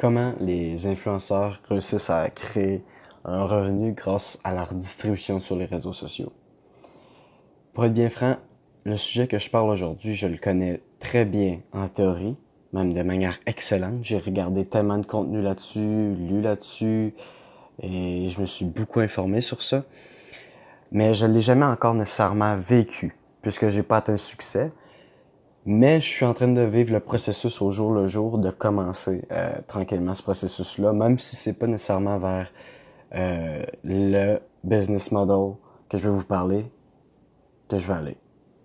comment les influenceurs réussissent à créer un revenu grâce à leur distribution sur les réseaux sociaux. Pour être bien franc, le sujet que je parle aujourd'hui, je le connais très bien en théorie, même de manière excellente. J'ai regardé tellement de contenu là-dessus, lu là-dessus, et je me suis beaucoup informé sur ça. Mais je ne l'ai jamais encore nécessairement vécu, puisque j'ai pas atteint le succès. Mais je suis en train de vivre le processus au jour le jour, de commencer euh, tranquillement ce processus-là, même si c'est pas nécessairement vers euh, le business model que je vais vous parler, que je vais aller.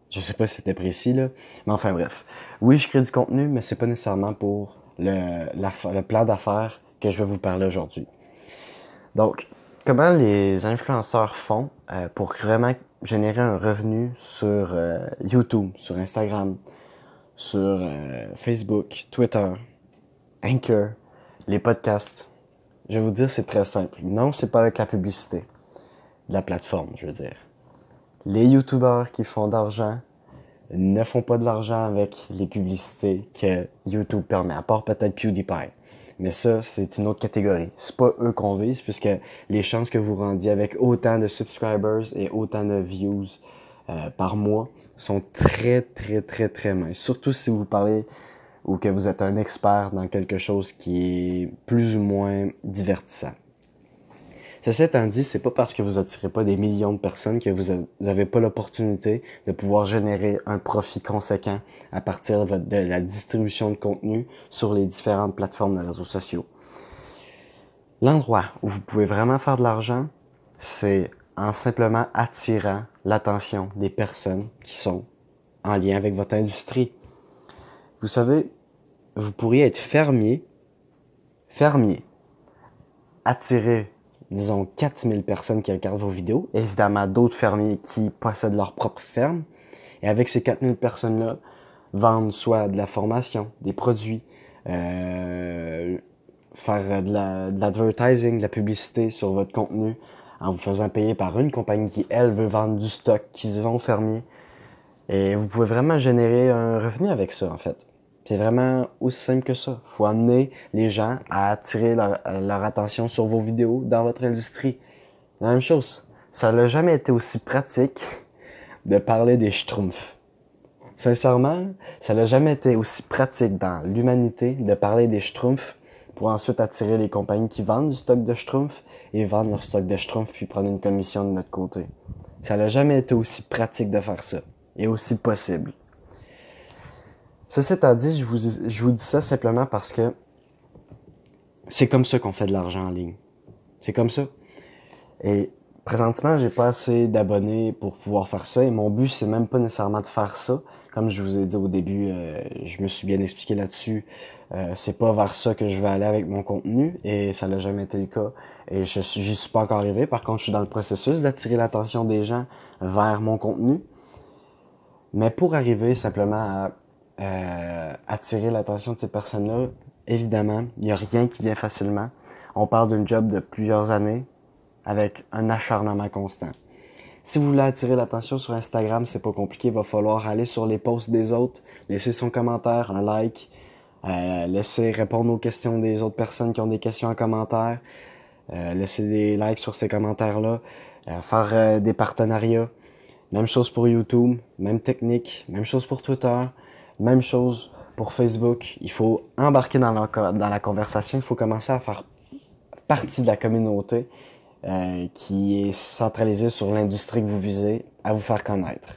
Je sais pas si c'était précis là, mais enfin bref. Oui, je crée du contenu, mais c'est pas nécessairement pour le, le plan d'affaires que je vais vous parler aujourd'hui. Donc, comment les influenceurs font euh, pour vraiment générer un revenu sur YouTube, sur Instagram, sur euh, Facebook, Twitter, Anchor, les podcasts. Je vais vous dire, c'est très simple. Non, c'est pas avec la publicité de la plateforme, je veux dire. Les YouTubers qui font d'argent ne font pas de l'argent avec les publicités que YouTube permet, à part peut-être PewDiePie. Mais ça, c'est une autre catégorie. C'est pas eux qu'on vise, puisque les chances que vous rendiez avec autant de subscribers et autant de views euh, par mois sont très, très, très, très minces. Surtout si vous parlez ou que vous êtes un expert dans quelque chose qui est plus ou moins divertissant. Ceci étant dit, c'est pas parce que vous attirez pas des millions de personnes que vous n'avez pas l'opportunité de pouvoir générer un profit conséquent à partir de la distribution de contenu sur les différentes plateformes de réseaux sociaux. L'endroit où vous pouvez vraiment faire de l'argent, c'est en simplement attirant l'attention des personnes qui sont en lien avec votre industrie. Vous savez, vous pourriez être fermier, fermier, attirer, disons, 4000 personnes qui regardent vos vidéos, évidemment d'autres fermiers qui possèdent leur propre ferme, et avec ces 4000 personnes-là, vendre soit de la formation, des produits, euh, faire de l'advertising, de, de la publicité sur votre contenu, en vous faisant payer par une compagnie qui, elle, veut vendre du stock, qui se vend aux fermiers. Et vous pouvez vraiment générer un revenu avec ça, en fait. C'est vraiment aussi simple que ça. faut amener les gens à attirer leur, attention sur vos vidéos dans votre industrie. La même chose. Ça n'a jamais été aussi pratique de parler des schtroumpfs. Sincèrement, ça n'a jamais été aussi pratique dans l'humanité de parler des schtroumpfs pour ensuite attirer les compagnies qui vendent du stock de Schtroumpf et vendre leur stock de Schtroumpf puis prendre une commission de notre côté. Ça n'a jamais été aussi pratique de faire ça et aussi possible. Ceci étant dit, je vous, je vous dis ça simplement parce que c'est comme ça qu'on fait de l'argent en ligne. C'est comme ça. Et présentement, j'ai pas assez d'abonnés pour pouvoir faire ça et mon but c'est même pas nécessairement de faire ça. Comme je vous ai dit au début, euh, je me suis bien expliqué là-dessus. Euh, c'est pas vers ça que je vais aller avec mon contenu et ça n'a jamais été le cas. Et je j'y suis pas encore arrivé. Par contre, je suis dans le processus d'attirer l'attention des gens vers mon contenu. Mais pour arriver simplement à euh, attirer l'attention de ces personnes-là, évidemment, il n'y a rien qui vient facilement. On parle d'une job de plusieurs années avec un acharnement constant. Si vous voulez attirer l'attention sur Instagram, c'est pas compliqué. Il va falloir aller sur les posts des autres, laisser son commentaire, un like, euh, laisser répondre aux questions des autres personnes qui ont des questions en commentaire, euh, laisser des likes sur ces commentaires-là, euh, faire des partenariats. Même chose pour YouTube, même technique, même chose pour Twitter, même chose pour Facebook. Il faut embarquer dans la, dans la conversation, il faut commencer à faire partie de la communauté euh, qui est centralisé sur l'industrie que vous visez à vous faire connaître.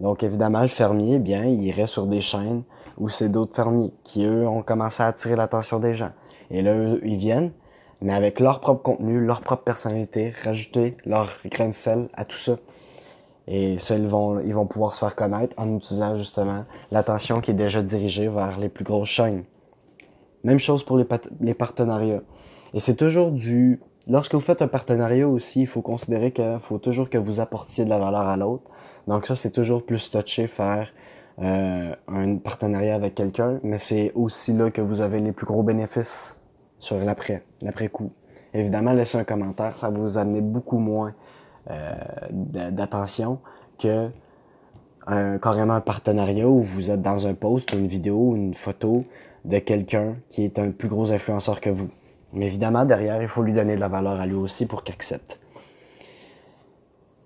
Donc évidemment, le fermier, bien, il irait sur des chaînes où c'est d'autres fermiers qui, eux, ont commencé à attirer l'attention des gens. Et là, eux, ils viennent, mais avec leur propre contenu, leur propre personnalité, rajouter leur grain de sel à tout ça. Et ça, ils vont, ils vont pouvoir se faire connaître en utilisant justement l'attention qui est déjà dirigée vers les plus grosses chaînes. Même chose pour les, les partenariats. Et c'est toujours du lorsque vous faites un partenariat aussi, il faut considérer qu'il faut toujours que vous apportiez de la valeur à l'autre. Donc ça, c'est toujours plus touché faire euh, un partenariat avec quelqu'un, mais c'est aussi là que vous avez les plus gros bénéfices sur l'après, l'après-coup. Évidemment, laisser un commentaire, ça va vous amener beaucoup moins euh, d'attention que un, carrément un partenariat où vous êtes dans un post, une vidéo, une photo de quelqu'un qui est un plus gros influenceur que vous. Mais évidemment, derrière, il faut lui donner de la valeur à lui aussi pour qu'il accepte.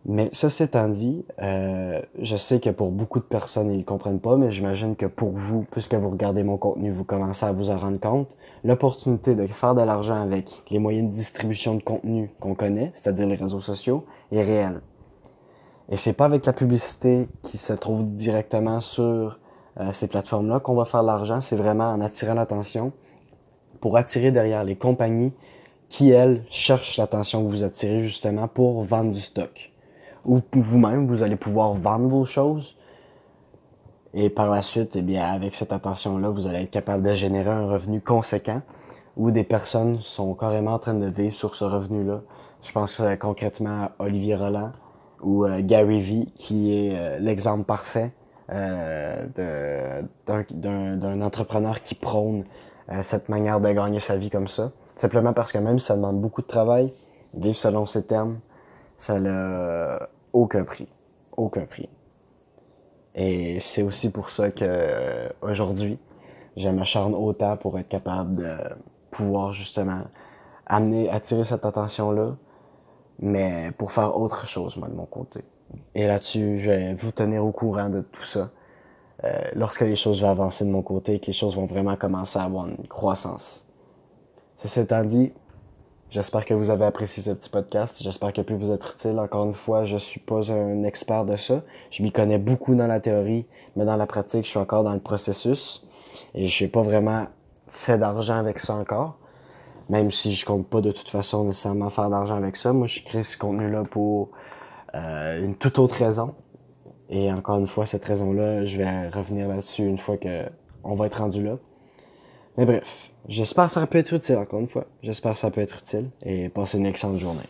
Mais ça étant dit, euh, je sais que pour beaucoup de personnes, ils ne comprennent pas, mais j'imagine que pour vous, puisque vous regardez mon contenu, vous commencez à vous en rendre compte, l'opportunité de faire de l'argent avec les moyens de distribution de contenu qu'on connaît, c'est-à-dire les réseaux sociaux, est réelle. Et c'est pas avec la publicité qui se trouve directement sur euh, ces plateformes-là qu'on va faire l'argent, c'est vraiment en attirant l'attention pour attirer derrière les compagnies qui, elles, cherchent l'attention que vous attirez justement pour vendre du stock ou vous-même, vous allez pouvoir vendre vos choses. Et par la suite, eh bien, avec cette attention-là, vous allez être capable de générer un revenu conséquent où des personnes sont carrément en train de vivre sur ce revenu-là. Je pense euh, concrètement à Olivier Roland ou euh, Gary Vee, qui est euh, l'exemple parfait d'un entrepreneur qui prône cette manière de gagner sa vie comme ça. Simplement parce que même si ça demande beaucoup de travail, vivre selon ses termes, ça n'a aucun prix. Aucun prix. Et c'est aussi pour ça que euh, aujourd'hui, je m'acharne autant pour être capable de pouvoir justement amener, attirer cette attention-là, mais pour faire autre chose, moi, de mon côté. Et là-dessus, je vais vous tenir au courant de tout ça. Euh, lorsque les choses vont avancer de mon côté, que les choses vont vraiment commencer à avoir une croissance. Ceci étant dit, J'espère que vous avez apprécié ce petit podcast. J'espère qu'il a pu vous être utile. Encore une fois, je suis pas un expert de ça. Je m'y connais beaucoup dans la théorie, mais dans la pratique, je suis encore dans le processus. Et je n'ai pas vraiment fait d'argent avec ça encore. Même si je compte pas de toute façon nécessairement faire d'argent avec ça. Moi, je crée ce contenu-là pour euh, une toute autre raison. Et encore une fois, cette raison-là, je vais revenir là-dessus une fois que on va être rendu là. Mais bref, j'espère que ça peut être utile encore une fois. J'espère que ça peut être utile et passez une excellente journée.